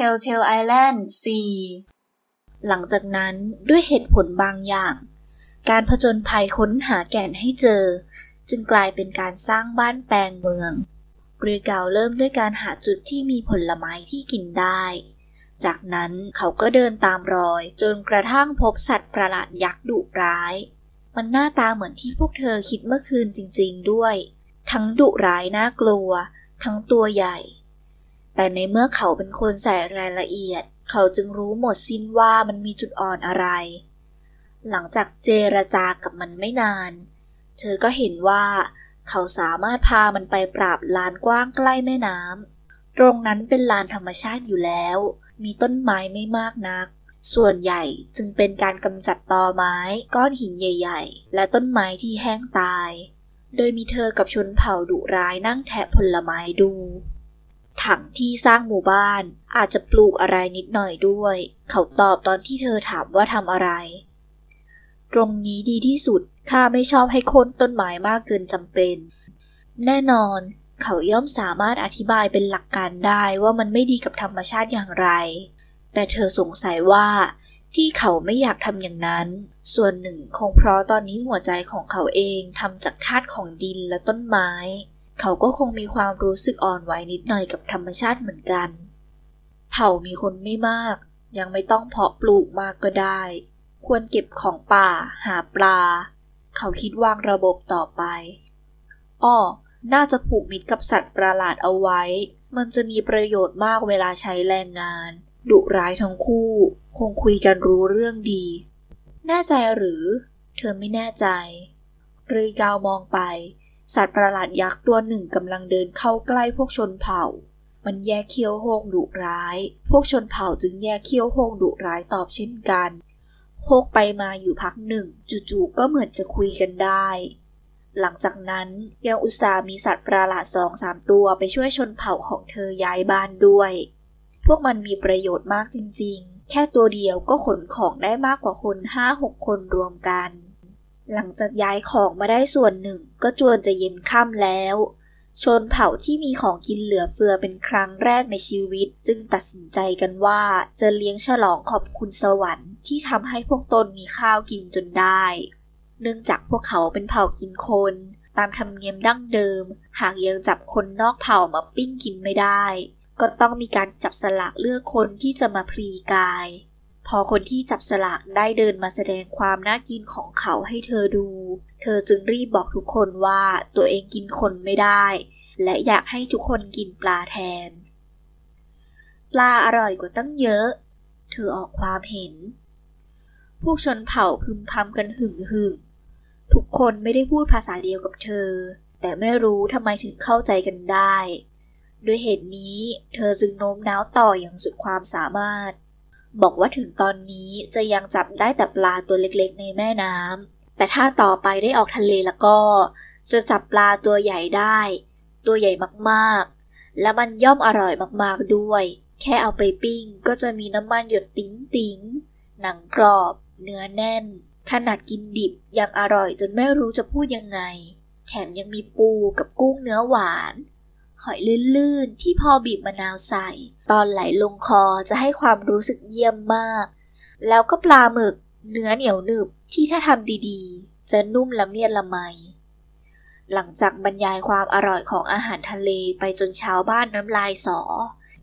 Telltale Island 4 หลังจากนั้นด้วยเหตุผลบางอย่าง การผจญภัยค้นหาแก่นให้เจอ จึงกลายเป็นการสร้างบ้านแปลงเมืองเรือเก่าเริ่มด้วยการหาจุดที่มีผลไม้ที่กินได้ จากนั้นเขาก็เดินตามรอย จนกระทั่งพบสัตว์ประหลาดยักษ์ดุร้าย มันหน้าตาเหมือนที่พวกเธอคิดเมื่อคืนจริงๆด้วย ทั้งดุร้ายน่ากลัว ทั้งตัวใหญ่ แต่ในเมื่อเขาเป็นคนใส่รายละเอียด เขาจึงรู้หมดสิ้นว่ามันมีจุดอ่อนอะไร หลังจากเจรจากับมันไม่นาน เธอก็เห็นว่า เขาสามารถพามันไปปราบลานกว้างใกล้แม่น้ำตรงนั้นเป็นลานธรรมชาติอยู่แล้ว มีต้นไม้ไม่มากนัก ส่วนใหญ่จึงเป็นการกำจัดตอไม้ ก้อนหินใหญ่ ๆ และต้นไม้ที่แห้งตาย โดยมีเธอกับชนเผ่าดุร้ายนั่งแทะผลไม้ดู ถังที่สร้างหมู่บ้าน อาจจะปลูกอะไรนิดหน่อยด้วย เขาตอบตอนที่เธอถามว่าทำอะไร ตรงนี้ดีที่สุด ข้าไม่ชอบให้คนต้นไม้มากเกินจำเป็น แน่นอน เขาย่อมสามารถอธิบายเป็นหลักการได้ว่ามันไม่ดีกับธรรมชาติอย่างไร แต่เธอสงสัยว่าที่เขาไม่อยากทำอย่างนั้น ส่วนหนึ่งคงเพราะตอนนี้หัวใจของเขาเองทำจากธาตุของดินและต้นไม้ เขาก็คงมีความรู้สึกอ่อนไหวนิดหน่อยกับธรรมชาติเหมือนกัน เผ่ามีคนไม่มาก ยังไม่ต้องเพาะปลูกมากก็ได้ ควรเก็บของป่า หาปลา เขาคิดวางระบบต่อไป อ้อ น่าจะผูกมิตรกับสัตว์ประหลาดเอาไว้ มันจะมีประโยชน์มากเวลาใช้แรงงาน ดุร้ายทั้งคู่ คงคุยกันรู้เรื่องดี แน่ใจหรือ เธอไม่แน่ใจรีกาวมองไป สัตว์ประหลาดยักษ์ตัวหนึ่งกำลังเดินเข้าใกล้พวกชนเผ่า มันแยกเคี้ยวโฮงดุร้าย พวกชนเผ่าจึงแยกเคี้ยวโฮงดุร้ายตอบเช่นกันโฮกไปมาอยู่พักหนึ่ง จู่ๆก็เหมือนจะคุยกันได้ หลังจากนั้นยังอุตส่าห์มีสัตว์ประหลาดสองสามตัวไปช่วยชนเผ่าของเธอย้ายบ้านด้วย พวกมันมีประโยชน์มากจริงๆ แค่ตัวเดียวก็ขนของได้มากกว่าคนห้าหกคนรวมกัน หลังจากย้ายของมาได้ส่วนหนึ่งก็จวนจะเย็นค่ำแล้ว ชนเผ่าที่มีของกินเหลือเฟือเป็นครั้งแรกในชีวิต จึงตัดสินใจกันว่าจะเลี้ยงฉลองขอบคุณสวรรค์ที่ทำให้พวกตนมีข้าวกินจนได้ เนื่องจากพวกเขาเป็นเผ่ากินคน ตามธรรมเนียมดั้งเดิม หากยังจับคนนอกเผ่ามาปิ้งกินไม่ได้ ก็ต้องมีการจับสลากเลือกคนที่จะมาพรีกาย พอคนที่จับสลากได้เดินมาแสดงความน่ากินของเขาให้เธอดู เธอจึงรีบบอกทุกคนว่าตัวเองกินคนไม่ได้ และอยากให้ทุกคนกินปลาแทน ปลาอร่อยกว่าตั้งเยอะ เธอออกความเห็น พวกชนเผ่าพึมพำกันหึ่งหึ่งทุกคนไม่ได้พูดภาษาเดียวกับเธอ แต่ไม่รู้ทำไมถึงเข้าใจกันได้ ด้วยเหตุนี้เธอจึงโน้มน้าวต่ออย่างสุดความสามารถ บอกว่าถึงตอนนี้จะยังจับได้แต่ปลาตัวเล็กๆ ในแม่น้ำแต่ถ้าต่อไปได้ออกทะเลแล้วก็ จะจับปลาตัวใหญ่ได้ ตัวใหญ่มากๆ และมันย่อมอร่อยมากๆด้วย แค่เอาไปปิ้งก็จะมีน้ำมันหยดติ๋งติ๋งหนังกรอบ เนื้อแน่น ขนาดกินดิบยังอร่อยจนไม่รู้จะพูดยังไง แถมยังมีปูกับกุ้งเนื้อหวาน หอยลื่นๆ ที่พอบีบมะนาวใส่ ตอนไหลลงคอจะให้ความรู้สึกเยี่ยมมาก แล้วก็ปลาหมึก เนื้อเหนียวหนึบที่ถ้าทำดีๆ จะนุ่มละเมียดละไม หลังจากบรรยายความอร่อยของอาหารทะเลไปจนชาวบ้านน้ำลายสอ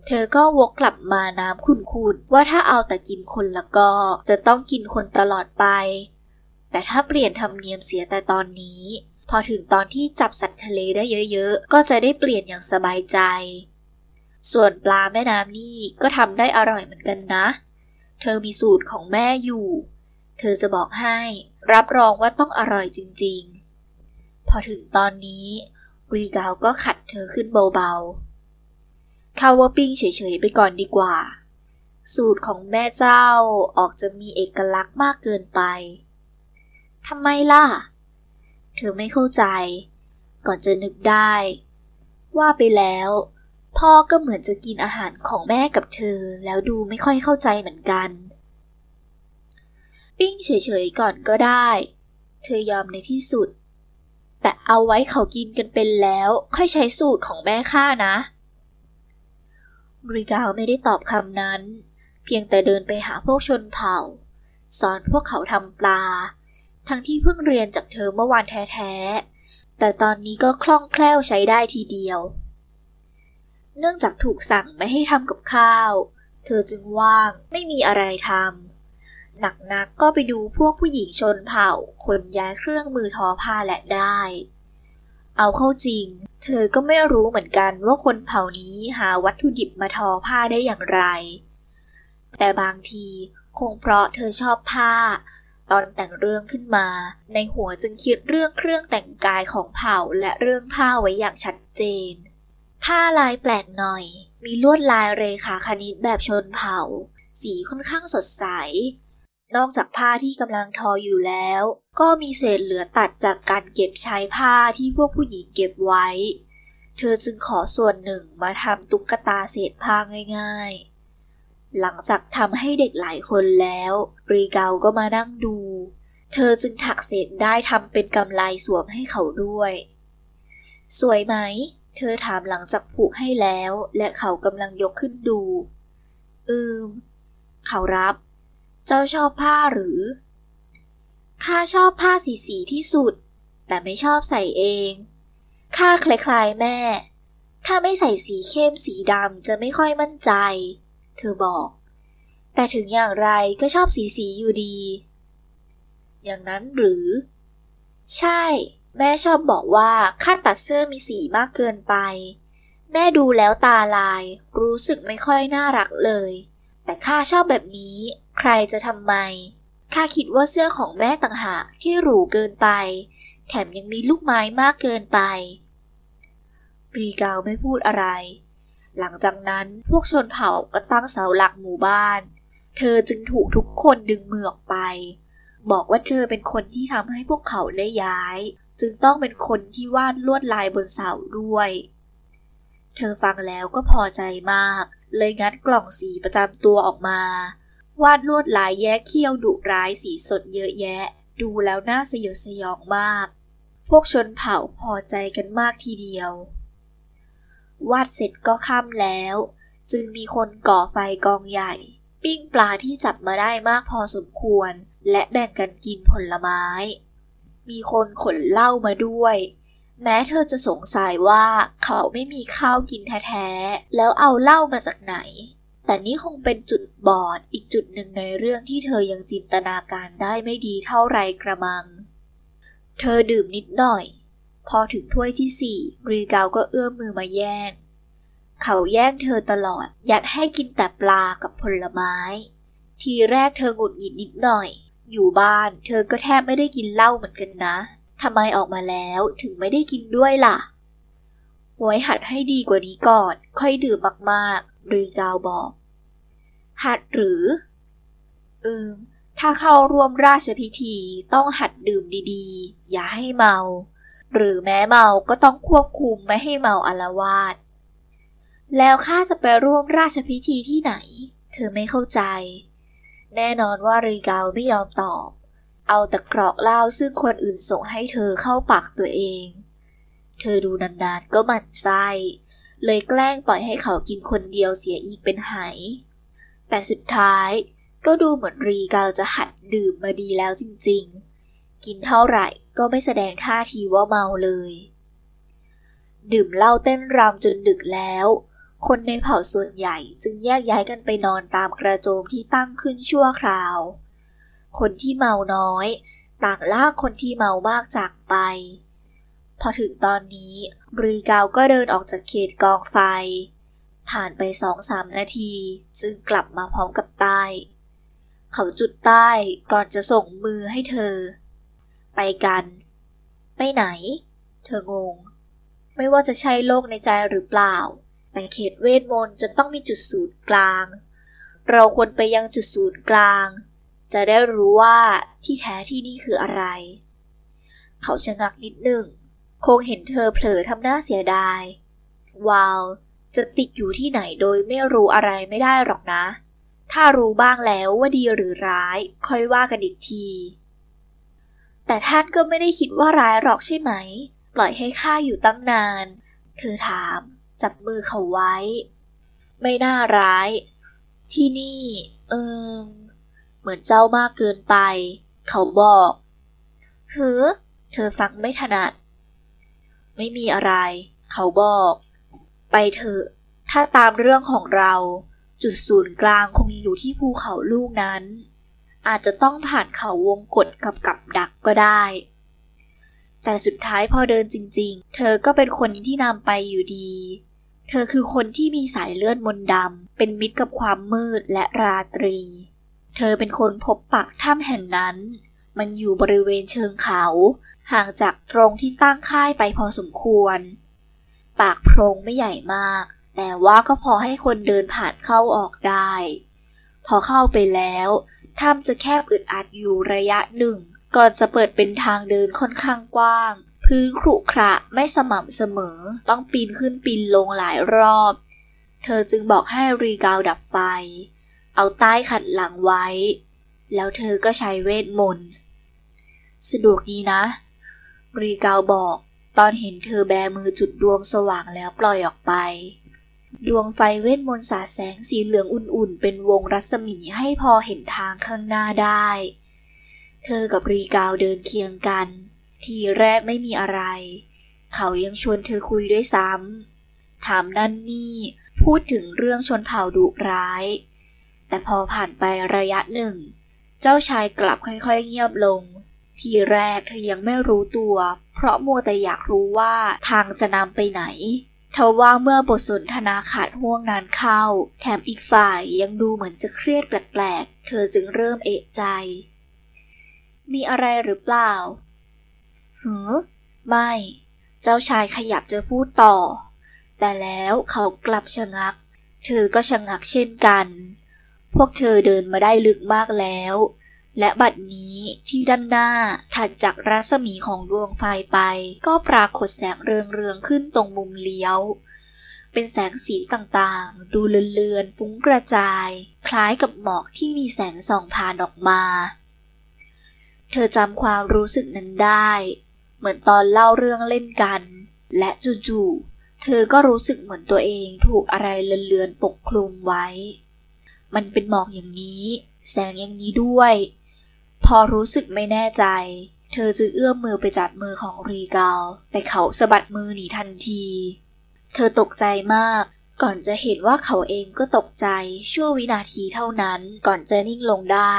เธอก็วกกลับมาน้ำขุนๆว่าถ้าเอาแต่กินคนละก็จะต้องกินคนตลอดไป แต่ถ้าเปลี่ยนธรรมเนียมเสียแต่ตอนนี้ พอถึงตอนที่จับสัตว์ทะเลได้เยอะๆ ก็จะได้เปลี่ยนอย่างสบายใจ ส่วนปลาแม่น้ำนี่ก็ทำได้อร่อยเหมือนกันนะ เธอมีสูตรของแม่อยู่ เธอจะบอกให้รับรองว่าต้องอร่อยจริงๆ พอถึงตอนนี้รีกาวก็ขัดเธอขึ้นเบาๆ ข้าวว่าปิ้งเฉยๆไปก่อนดีกว่า สูตรของแม่เจ้าออกจะมีเอกลักษณ์มากเกินไป ทำไมล่ะ เธอไม่เข้าใจ ก่อนจะนึกได้ ว่าไปแล้ว พ่อก็เหมือนจะกินอาหารของแม่กับเธอ แล้วดูไม่ค่อยเข้าใจเหมือนกัน ปิ้งเฉยๆก่อนก็ได้ เธอยอมในที่สุด แต่เอาไว้เขากินกันเป็นแล้ว ค่อยใช้สูตรของแม่ข้านะริกาวไม่ได้ตอบคำนั้น เพียงแต่เดินไปหาพวกชนเผ่า สอนพวกเขาทำปลา ทั้งที่เพิ่งเรียนจากเธอเมื่อวานแท้ๆ แต่ตอนนี้ก็คล่องแคล่วใช้ได้ทีเดียว เนื่องจากถูกสั่งไม่ให้ทำกับข้าว เธอจึงว่างไม่มีอะไรทำหนักนักก็ไปดูพวกผู้หญิงชนเผ่าคนย้ายเครื่องมือทอผ้าแหละได้ เอาเข้าจริง เธอก็ไม่รู้เหมือนกันว่าคนเผ่านี้หาวัตถุดิบมาทอผ้าได้อย่างไร แต่บางทีคงเพราะเธอชอบผ้า ตอนแต่งเรื่องขึ้นมา ในหัวจึงคิดเรื่องเครื่องแต่งกายของเผ่าและเรื่องผ้าไว้อย่างชัดเจน ผ้าลายแปลกหน่อย มีลวดลายเรขาคณิตแบบชนเผ่า สีค่อนข้างสดใส นอกจากผ้าที่กำลังทออยู่แล้ว ก็มีเศษเหลือตัดจากการเก็บใช้ผ้าที่พวกผู้หญิงเก็บไว้ เธอจึงขอส่วนหนึ่งมาทำตุ๊กตาเศษผ้าง่าย ๆ หลังจากทำให้เด็กหลายคนแล้วรีเกาก็มานั่งดู เธอจึงถักเศษได้ทำเป็นกำไลสวมให้เขาด้วย สวยไหม เธอถามหลังจากผูกให้แล้ว และเขากำลังยกขึ้นดู อืม เขารับ เจ้าชอบผ้าหรือ ข้าชอบผ้าสีสีที่สุด แต่ไม่ชอบใส่เอง ข้าคล้ายๆแม่ ถ้าไม่ใส่สีเข้มสีดำจะไม่ค่อยมั่นใจ เธอบอก แต่ถึงอย่างไรก็ชอบสีสีอยู่ดี อย่างนั้นหรือ ใช่ แม่ชอบบอกว่าข้าตัดเสื้อมีสีมากเกินไป แม่ดูแล้วตาลาย รู้สึกไม่ค่อยน่ารักเลย แต่ข้าชอบแบบนี้ ใครจะทำไมข้าคิดว่าเสื้อของแม่ต่างหากที่หรูเกินไป แถมยังมีลูกไม้มากเกินไปรีกาวไม่พูดอะไร หลังจากนั้นพวกชนเผ่าก็ตั้งเสาหลักหมู่บ้าน เธอจึงถูกทุกคนดึงมือออกไป บอกว่าเธอเป็นคนที่ทำให้พวกเขาได้ย้าย จึงต้องเป็นคนที่วาดลวดลายบนเสาด้วย เธอฟังแล้วก็พอใจมาก เลยงัดกล่องสีประจำตัวออกมา วาดลวดลายแย้เขี้ยวดุร้ายสีสดเยอะแยะ ดูแล้วน่าสยดสยองมาก พวกชนเผ่าพอใจกันมากทีเดียว วาดเสร็จก็ค่ำแล้ว จึงมีคนก่อไฟกองใหญ่ ปิ้งปลาที่จับมาได้มากพอสมควร และแบ่งกันกินผลไม้ มีคนขนเหล้ามาด้วย แม้เธอจะสงสัยว่าเขาไม่มีข้าวกินแท้ๆ แล้วเอาเหล้ามาจากไหน แต่นี่คงเป็นจุดบอดอีกจุดหนึ่งในเรื่องที่เธอยังจินตนาการได้ไม่ดีเท่าไรกระมัง เธอดื่มนิดหน่อย พอถึงถ้วยที่สี่รีกาวก็เอื้อมมือมาแย่ง เขาแย่งเธอตลอด ยัดให้กินแต่ปลากับผลไม้ ทีแรกเธอหงุดหงิดนิดหน่อย อยู่บ้าน เธอก็แทบไม่ได้กินเหล้าเหมือนกันนะทำไมออกมาแล้วถึงไม่ได้กินด้วยล่ะ ไว้หัดให้ดีกว่านี้ก่อน ค่อยดื่มมากๆรีกาวบอก หัดหรือ อืม ถ้าเข้าร่วมราชพิธีต้องหัดดื่มดีๆ อย่าให้เมา หรือแม้เมาก็ต้องควบคุมไม่ให้เมาอลาวาสแล้วข้าจะไปร่วมราชพิธีที่ไหน เธอไม่เข้าใจ แน่นอนว่ารีกาวไม่ยอมตอบ เอาแต่กรอกเหล้าซึ่งคนอื่นส่งให้เธอเข้าปากตัวเอง เธอดูนานๆก็หมั่นไส้เลยแกล้งปล่อยให้เขากินคนเดียวเสียอีกเป็นไหแต่สุดท้ายก็ดูเหมือนรีกาวจะหัดดื่มมาดีแล้วจริงๆ กินเท่าไหร่ก็ไม่แสดงท่าทีว่าเมาเลย ดื่มเหล้าเต้นรำจนดึกแล้ว คนในเผ่าส่วนใหญ่จึงแยกย้ายกันไปนอนตามกระโจมที่ตั้งขึ้นชั่วคราว คนที่เมาน้อย ต่างลากคนที่เมามากจากไป พอถึงตอนนี้รีกาวก็เดินออกจากเขตกองไฟ ผ่านไปสองสามนาทีจึงกลับมาพร้อมกับใต้ เขาจุดใต้ก่อนจะส่งมือให้เธอ ไปกัน ไปไหน เธองง ไม่ว่าจะใช่โลกในใจหรือเปล่า แต่เขตเวทมนต์จะต้องมีจุดศูนย์กลาง เราควรไปยังจุดศูนย์กลาง จะได้รู้ว่าที่แท้ที่นี่คืออะไร เขาชะงักนิดหนึ่ง คงเห็นเธอเผลอทำหน้าเสียดายวาวจะติดอยู่ที่ไหนโดยไม่รู้อะไรไม่ได้หรอกนะ ถ้ารู้บ้างแล้วว่าดีหรือร้าย ค่อยว่ากันอีกที แต่ท่านก็ไม่ได้คิดว่าร้ายหรอกใช่ไหม ปล่อยให้ข้าอยู่ตั้งนาน เธอถาม จับมือเขาไว้ ไม่น่าร้าย ที่นี่ เออเหมือนเจ้ามากเกินไป เขาบอกเฮ้อเธอฟังไม่ถนัด ไม่มีอะไร เขาบอก ไปเถอะ ถ้าตามเรื่องของเรา จุดศูนย์กลางคงอยู่ที่ภูเขาลูกนั้น อาจจะต้องผ่านเขาวงกฏกับกับดักก็ได้ แต่สุดท้ายพอเดินจริง ๆ เธอก็เป็นคนที่นำไปอยู่ดี เธอคือคนที่มีสายเลือดมนต์ดำ เป็นมิตรกับความมืดและราตรี เธอเป็นคนพบปักถ้ำแห่งนั้น มันอยู่บริเวณเชิงเขา ห่างจากตรงที่ตั้งค่ายไปพอสมควร ปากโพรงไม่ใหญ่มาก แต่ว่าก็พอให้คนเดินผ่านเข้าออกได้ พอเข้าไปแล้วถ้ำจะแคบอึดอัดอยู่ระยะหนึ่ง ก่อนจะเปิดเป็นทางเดินค่อนข้างกว้าง พื้นขรุขระไม่สม่ำเสมอ ต้องปีนขึ้นปีนลงหลายรอบ เธอจึงบอกให้รีกาวดับไฟ เอาใต้ขัดหลังไว้ แล้วเธอก็ใช้เวทมนต์ สะดวกดีนะ รีกาวบอก ตอนเห็นเธอแบมือจุดดวงสว่างแล้วปล่อยออกไป ดวงไฟเวทมนต์สาดแสงสีเหลืองอุ่นๆ เป็นวงรัศมีให้พอเห็นทางข้างหน้าได้ เธอกับรีกาวเดินเคียงกัน ทีแรกไม่มีอะไร เขายังชวนเธอคุยด้วยซ้ำ ถามนั่นนี่ พูดถึงเรื่องชนเผ่าดุร้าย แต่พอผ่านไประยะหนึ่ง เจ้าชายกลับค่อยๆเงียบลง ทีแรกเธอยังไม่รู้ตัว เพราะมัวแต่อยากรู้ว่าทางจะนำไปไหนทว่าเมื่อบทสนทนาขาดห่วงนานเข้า แถมอีกฝ่ายยังดูเหมือนจะเครียดแปลกๆ เธอจึงเริ่มเอะใจ มีอะไรหรือเปล่า หือ ไม่ เจ้าชายขยับจะพูดต่อ แต่แล้วเขากลับชะงัก เธอก็ชะงักเช่นกัน พวกเธอเดินมาได้ลึกมากแล้ว และบัดนี้ที่ด้านหน้าถัดจากรัศมีของดวงไฟไปก็ปรากฏแสงเรืองๆขึ้นตรงมุมเลี้ยว เป็นแสงสีต่างๆ ดูเลือนๆฟุ้งกระจาย คล้ายกับหมอกที่มีแสงส่องผ่านออกมาเธอจำความรู้สึกนั้นได้ เหมือนตอนเล่าเรื่องเล่นกัน และจู่ๆเธอก็รู้สึกเหมือนตัวเองถูกอะไรเลือนๆปกคลุมไว้ มันเป็นหมอกอย่างนี้ แสงอย่างนี้ด้วย พอรู้สึกไม่แน่ใจ เธอจึงเอื้อมมือไปจับมือของรีกาลแต่เขาสะบัดมือหนีทันที เธอตกใจมากก่อนจะเห็นว่าเขาเองก็ตกใจชั่ววินาทีเท่านั้นก่อนจะนิ่งลงได้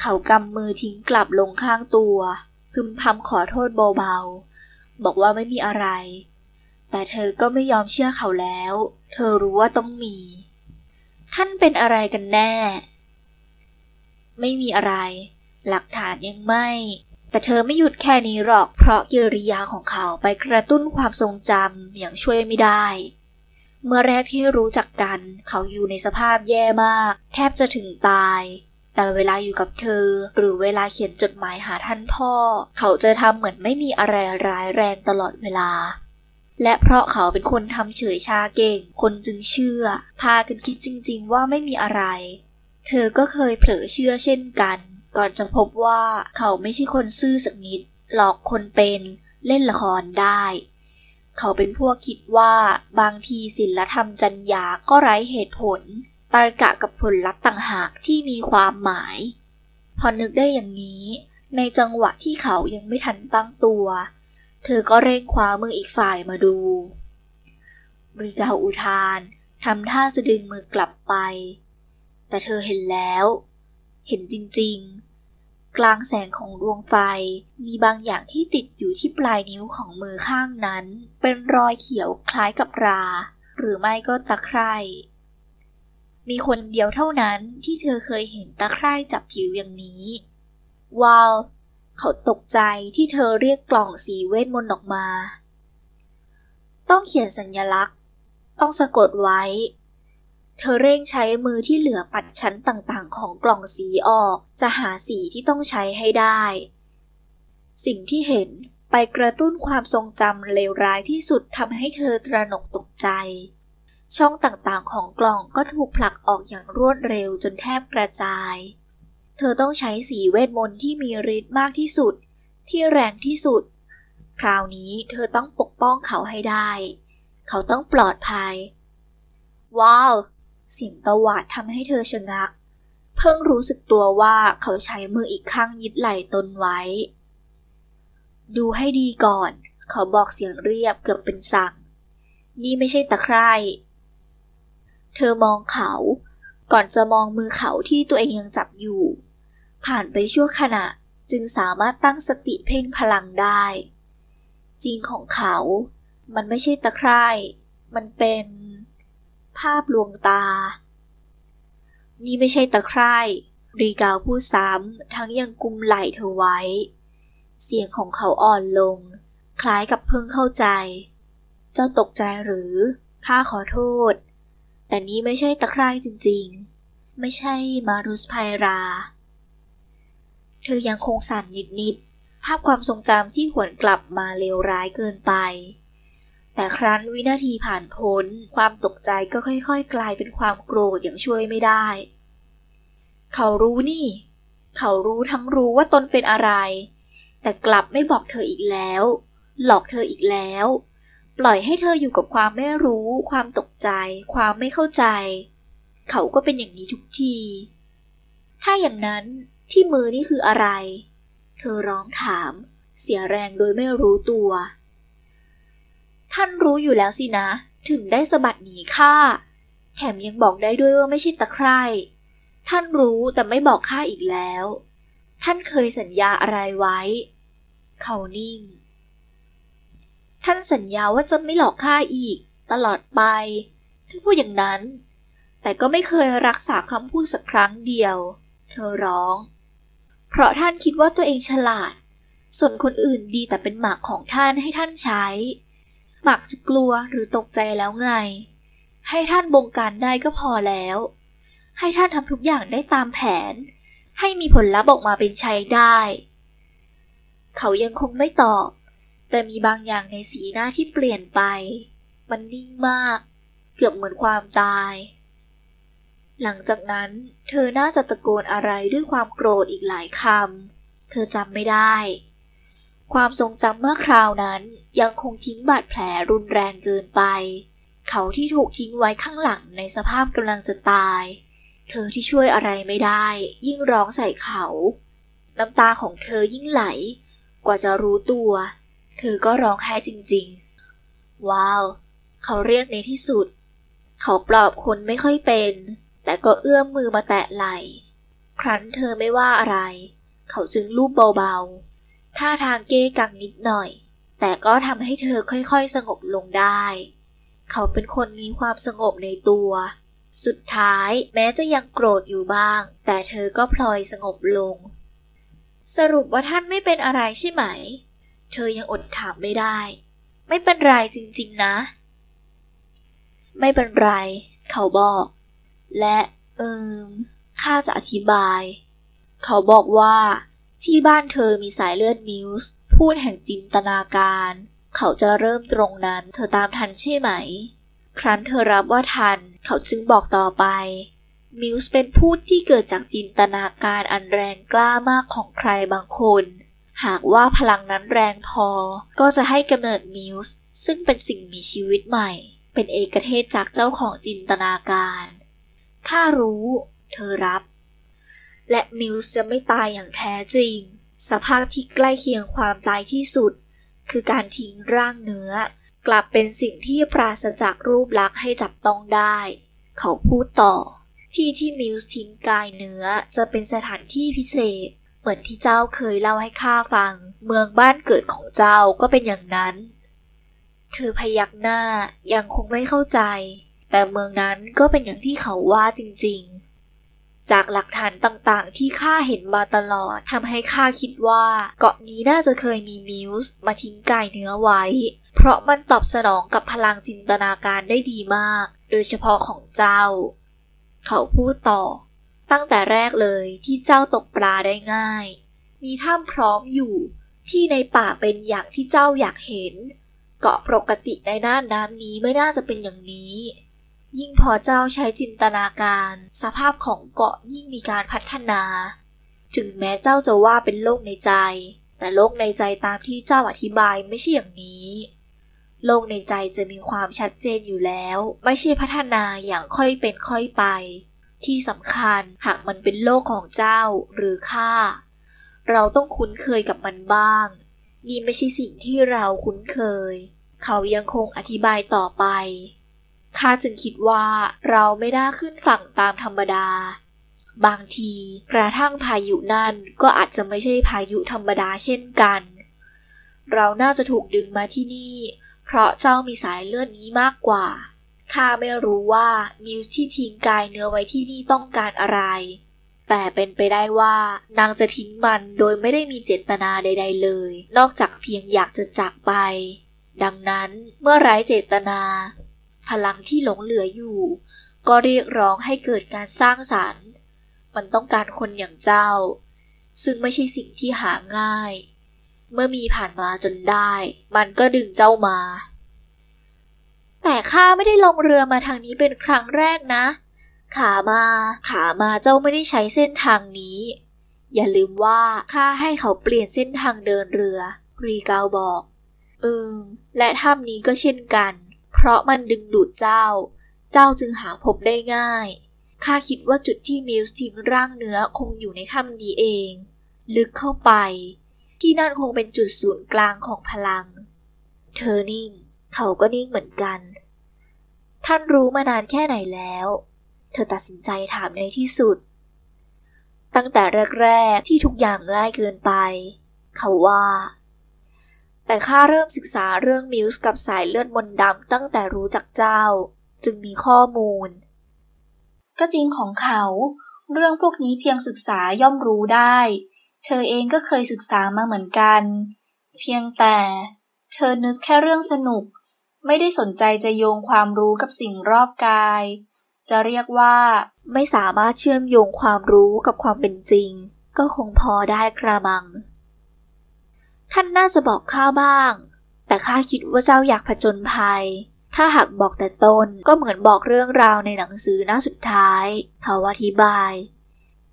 เขากำมือทิ้งกลับลงข้างตัว พึมพำขอโทษเบาๆ บอกว่าไม่มีอะไร แต่เธอก็ไม่ยอมเชื่อเขาแล้ว เธอรู้ว่าต้องมี ท่านเป็นอะไรกันแน่ ไม่มีอะไร หลักฐานยังไม่ แต่เธอไม่หยุดแค่นี้หรอก เพราะกิริยาของเขาไปกระตุ้นความทรงจำอย่างช่วยไม่ได้ เมื่อแรกที่รู้จักกัน เขาอยู่ในสภาพแย่มาก แทบจะถึงตาย แต่เวลาอยู่กับเธอ หรือเวลาเขียนจดหมายหาท่านพ่อ เขาจะทำเหมือนไม่มีอะไรร้ายแรงตลอดเวลา และเพราะเขาเป็นคนทำเฉยชาเก่ง คนจึงเชื่อ พากันคิดจริง ๆ ว่าไม่มีอะไร เธอก็เคยเผลอเชื่อเช่นกัน ก่อนจะพบว่าเขาไม่ใช่คนซื่อสักนิด หลอกคนเป็นเล่นละครได้ เขาเป็นพวกคิดว่าบางทีศิลธรรมจัญญาก็ไร้เหตุผล ตรกะกับผลลัพธ์ต่างหากที่มีความหมาย พอนึกได้อย่างนี้ ในจังหวะที่เขายังไม่ทันตั้งตัว เธอก็เร่งคว้ามืออีกฝ่ายมาดูริกาอุทานทำท่าจะดึงมือกลับไป แต่เธอเห็นแล้ว เห็นจริงๆ กลางแสงของดวงไฟมีบางอย่างที่ติดอยู่ที่ปลายนิ้วของมือข้างนั้น เป็นรอยเขียวคล้ายกับรา หรือไม่ก็ตะไคร่ มีคนเดียวเท่านั้นที่เธอเคยเห็นตะไคร่จับผิวอย่างนี้ว้าวเขาตกใจที่เธอเรียกกล่องสีเวทมนต์ออกมา ต้องเขียนสัญลักษณ์ ต้องสะกดไว้ เธอเร่งใช้มือที่เหลือปัดชั้นต่างๆ ของกล่องสีออก จะหาสีที่ต้องใช้ให้ได้ สิ่งที่เห็นไปกระตุ้นความทรงจำเลวร้ายที่สุดทำให้เธอตระหนกตกใจ ช่องต่างๆของกล่องก็ถูกผลักออกอย่างรวดเร็วจนแทบกระจาย เธอต้องใช้สีเวทมนต์ที่มีฤทธิ์มากที่สุด ที่แรงที่สุด คราวนี้เธอต้องปกป้องเขาให้ได้ เขาต้องปลอดภัย ว้าว เสียงตวาดทำให้เธอชะงัก เพิ่งรู้สึกตัวว่าเขาใช้มืออีกข้างยึดไหล่ตนไว้ ดูให้ดีก่อน เขาบอกเสียงเรียบเกือบเป็นสั่ง นี่ไม่ใช่ตะไคร่ เธอมองเขา ก่อนจะมองมือเขาที่ตัวเองยังจับอยู่ ผ่านไปชั่วขณะจึงสามารถตั้งสติเพ่งพลังได้ จริงของเขา มันไม่ใช่ตะไคร่มันเป็น ภาพลวงตา นี่ไม่ใช่ตะไคร่รีกาวพูดซ้ำทั้งยังกุมไหล่เธอไว้ เสียงของเขาอ่อนลง คล้ายกับเพิ่งเข้าใจ เจ้าตกใจหรือ ข้าขอโทษ แต่นี้ไม่ใช่ตะไคร่จริงๆ ไม่ใช่มารุสไพรา เธอยังคงสั่นนิดๆ ภาพความทรงจำที่หวนกลับมาเลวร้ายเกินไป แต่ครั้นวินาทีผ่านพ้น ความตกใจก็ค่อยๆ กลายเป็นความโกรธอย่างช่วยไม่ได้ เขารู้นี่ เขารู้ทั้งรู้ว่าตนเป็นอะไร แต่กลับไม่บอกเธออีกแล้ว หลอกเธออีกแล้ว ปล่อยให้เธออยู่กับความไม่รู้ ความตกใจ ความไม่เข้าใจ เขาก็เป็นอย่างนี้ทุกที ถ้าอย่างนั้นที่มือนี่คืออะไร เธอร้องถาม เสียแรงโดยไม่รู้ตัว ท่านรู้อยู่แล้วสินะ ถึงได้สะบัดหนีข้าแถมยังบอกได้ด้วยว่าไม่ใช่ตะไคร่ท่านรู้แต่ไม่บอกข้าอีกแล้ว ท่านเคยสัญญาอะไรไว้ เขานิ่ง ท่านสัญญาว่าจะไม่หลอกข้าอีก ตลอดไปท่านพูดอย่างนั้น แต่ก็ไม่เคยรักษาคำพูดสักครั้งเดียว เธอร้อง เพราะท่านคิดว่าตัวเองฉลาด ส่วนคนอื่นดีแต่เป็นหมากของท่านให้ท่านใช้ หมากจะกลัวหรือตกใจแล้วไง ให้ท่านบงการได้ก็พอแล้ว ให้ท่านทำทุกอย่างได้ตามแผน ให้มีผลลัพธ์ออกมาเป็นใช้ได้ เขายังคงไม่ตอบ แต่มีบางอย่างในสีหน้าที่เปลี่ยนไป มันนิ่งมาก เกือบเหมือนความตาย หลังจากนั้น เธอน่าจะตะโกนอะไรด้วยความโกรธอีกหลายคำ เธอจำไม่ได้ ความทรงจำเมื่อคราวนั้นยังคงทิ้งบาดแผลรุนแรงเกินไป เขาที่ถูกทิ้งไว้ข้างหลังในสภาพกำลังจะตาย เธอที่ช่วยอะไรไม่ได้ ยิ่งร้องใส่เขา น้ำตาของเธอยิ่งไหล กว่าจะรู้ตัวเธอก็ร้องไห้จริงๆ ว้าว เขาเรียกในที่สุด เขาปลอบคนไม่ค่อยเป็น แต่ก็เอื้อมมือมาแตะไหล่ ครั้นเธอไม่ว่าอะไร เขาจึงลูบเบาๆ ท่าทางเก้กังนิดหน่อย แต่ก็ทำให้เธอค่อยๆ สงบลงได้ เขาเป็นคนมีความสงบในตัว สุดท้ายแม้จะยังโกรธอยู่บ้าง แต่เธอก็พลอยสงบลง สรุปว่าท่านไม่เป็นอะไรใช่ไหม เธอยังอดถามไม่ได้ ไม่เป็นไรจริงๆนะ ไม่เป็นไร เขาบอก และเอิมข้าจะอธิบาย เขาบอกว่า ที่บ้านเธอมีสายเลือดมิวส์พูดแห่งจินตนาการ เขาจะเริ่มตรงนั้น เธอตามทันใช่ไหม ครั้นเธอรับว่าทัน เขาจึงบอกต่อไปมิวส์เป็นภูตที่เกิดจากจินตนาการอันแรงกล้ามากของใครบางคน หากว่าพลังนั้นแรงพอ ก็จะให้กำเนิดมิวส์ซึ่งเป็นสิ่งมีชีวิตใหม่ เป็นเอกเทศจากเจ้าของจินตนาการ ข้ารู้ เธอรับ และมิวส์จะไม่ตายอย่างแท้จริง สภาพที่ใกล้เคียงความตายที่สุด คือการทิ้งร่างเนื้อ กลับเป็นสิ่งที่ปราศจากรูปลักษณ์ให้จับต้องได้ เขาพูดต่อ ที่ที่มิวส์ทิ้งกายเนื้อจะเป็นสถานที่พิเศษ เหมือนที่เจ้าเคยเล่าให้ข้าฟัง เมืองบ้านเกิดของเจ้าก็เป็นอย่างนั้น เธอพยักหน้ายังคงไม่เข้าใจ แต่เมืองนั้นก็เป็นอย่างที่เขาว่าจริง ๆ จากหลักฐานต่างๆ ที่ข้าเห็นมาตลอดทำให้ข้าคิดว่า เกาะนี้น่าจะเคยมีมิวส์มาทิ้งกายเนื้อไว้ เพราะมันตอบสนองกับพลังจินตนาการได้ดีมาก โดยเฉพาะของเจ้า เขาพูดต่อ ตั้งแต่แรกเลยที่เจ้าตกปลาได้ง่าย มีถ้ำพร้อมอยู่ที่ในป่าเป็นอย่างที่เจ้าอยากเห็น เกาะปกติในน่านน้ำนี้ไม่น่าจะเป็นอย่างนี้ ยิ่งพอเจ้าใช้จินตนาการ สภาพของเกาะยิ่งมีการพัฒนา ถึงแม้เจ้าจะว่าเป็นโลกในใจ แต่โลกในใจตามที่เจ้าอธิบายไม่ใช่อย่างนี้ โลกในใจจะมีความชัดเจนอยู่แล้ว ไม่ใช่พัฒนาอย่างค่อยเป็นค่อยไป ที่สำคัญหากมันเป็นโลกของเจ้าหรือข้าเราต้องคุ้นเคยกับมันบ้าง นี่ไม่ใช่สิ่งที่เราคุ้นเคย เขายังคงอธิบายต่อไปข้าจึงคิดว่าเราไม่ได้ขึ้นฝั่งตามธรรมดา บางทีกระทั่งพายุนั่นก็อาจจะไม่ใช่พายุธรรมดาเช่นกัน เราน่าจะถูกดึงมาที่นี่ เพราะเจ้ามีสายเลือดนี้มากกว่า ข้าไม่รู้ว่ามิวส์ที่ทิ้งกายเนื้อไว้ที่นี่ต้องการอะไร แต่เป็นไปได้ว่านางจะทิ้งมันโดยไม่ได้มีเจตนาใด ๆเลย นอกจากเพียงอยากจะจากไป ดังนั้นเมื่อไร้เจตนา พลังที่หลงเหลืออยู่ ก็เรียกร้องให้เกิดการสร้างสรรค์ มันต้องการคนอย่างเจ้า ซึ่งไม่ใช่สิ่งที่หาง่าย เมื่อมีผ่านมาจนได้ มันก็ดึงเจ้ามา แต่ข้าไม่ได้ลงเรือมาทางนี้เป็นครั้งแรกนะ ขามา ขามาเจ้าไม่ได้ใช้เส้นทางนี้ อย่าลืมว่าข้าให้เขาเปลี่ยนเส้นทางเดินเรือ รีกาวบอก อืม และถ้ำนี้ก็เช่นกัน เพราะมันดึงดูดเจ้า เจ้าจึงหาพบได้ง่าย ข้าคิดว่าจุดที่มิลส์ทิ้งร่างเนื้อคงอยู่ในถ้ำนี้เอง ลึกเข้าไป ที่นั่นคงเป็นจุดศูนย์กลางของพลัง เธอนิ่ง เขาก็นิ่งเหมือนกัน ท่านรู้มานานแค่ไหนแล้ว เธอตัดสินใจถามในที่สุด ตั้งแต่แรกๆที่ทุกอย่างง่ายเกินไป เขาว่า แต่ข้าเริ่มศึกษาเรื่องมิวส์กับสายเลือดมนดำตั้งแต่รู้จักเจ้า จึงมีข้อมูล ก็จริงของเขา เรื่องพวกนี้เพียงศึกษาย่อมรู้ได้ เธอเองก็เคยศึกษามาเหมือนกัน เพียงแต่เธอนึกแค่เรื่องสนุก ไม่ได้สนใจจะโยงความรู้กับสิ่งรอบกาย จะเรียกว่า ไม่สามารถเชื่อมโยงความรู้กับความเป็นจริง ก็คงพอได้กระมัง ท่านน่าจะบอกข้าบ้าง แต่ข้าคิดว่าเจ้าอยากผจญภัย ถ้าหากบอกแต่ตนก็เหมือนบอกเรื่องราวในหนังสือหน้าสุดท้าย เขาอธิบาย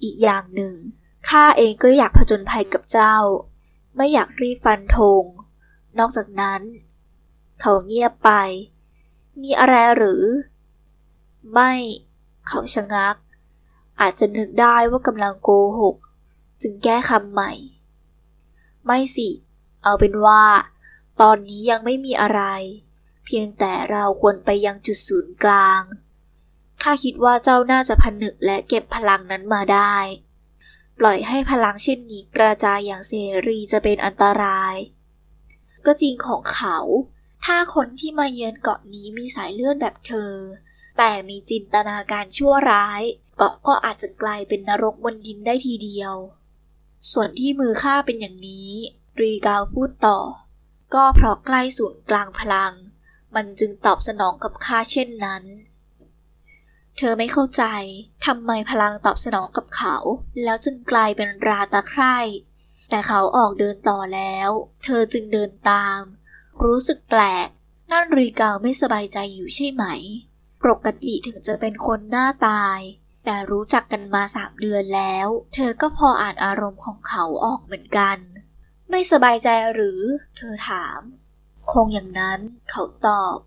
อีกอย่างหนึ่งข้าเองก็อยากผจญภัยกับเจ้า ไม่อยากรีฟันธงนอกจากนั้น เขาเงียบไป มีอะไรหรือ ไม่ เขาชะงัก อาจจะนึกได้ว่ากำลังโกหก จึงแก้คำใหม่ ไม่สิ เอาเป็นว่า ตอนนี้ยังไม่มีอะไร เพียงแต่เราควรไปยังจุดศูนย์กลาง ข้าคิดว่าเจ้าน่าจะผนึกและเก็บพลังนั้นมาได้ ปล่อยให้พลังเช่นนี้กระจายอย่างเสรีจะเป็นอันตราย ก็จริงของเขา ถ้าคนที่มาเยือนเกาะนี้มีสายเลือดแบบเธอ แต่มีจินตนาการชั่วร้าย เกาะก็อาจจะกลายเป็นนรกบนดินได้ทีเดียว ส่วนที่มือข้าเป็นอย่างนี้ รีกาวพูดต่อ ก็เพราะใกล้ศูนย์กลางพลัง มันจึงตอบสนองกับข้าเช่นนั้น เธอไม่เข้าใจทำไมพลังตอบสนองกับเขา แล้วจึงกลายเป็นราตาใคร่แต่เขาออกเดินต่อแล้ว เธอจึงเดินตาม รู้สึกแปลก นั่นรีกาวไม่สบายใจอยู่ใช่ไหม ปกติถึงจะเป็นคนหน้าตาย แต่รู้จักกันมาสามเดือนแล้ว เธอก็พออ่านอารมณ์ของเขาออกเหมือนกัน ไม่สบายใจหรือ เธอถาม คงอย่างนั้นเขาตอบ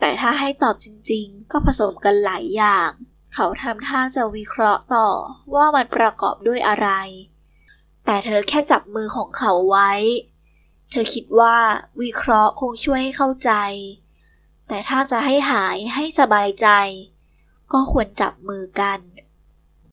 แต่ถ้าให้ตอบจริงๆ ก็ผสมกันหลายอย่าง เขาทำท่าจะวิเคราะห์ต่อว่ามันประกอบด้วยอะไร แต่เธอแค่จับมือของเขาไว้ เธอคิดว่าวิเคราะห์คงช่วยให้เข้าใจ แต่ถ้าจะให้หายให้สบายใจ ก็ควรจับมือกัน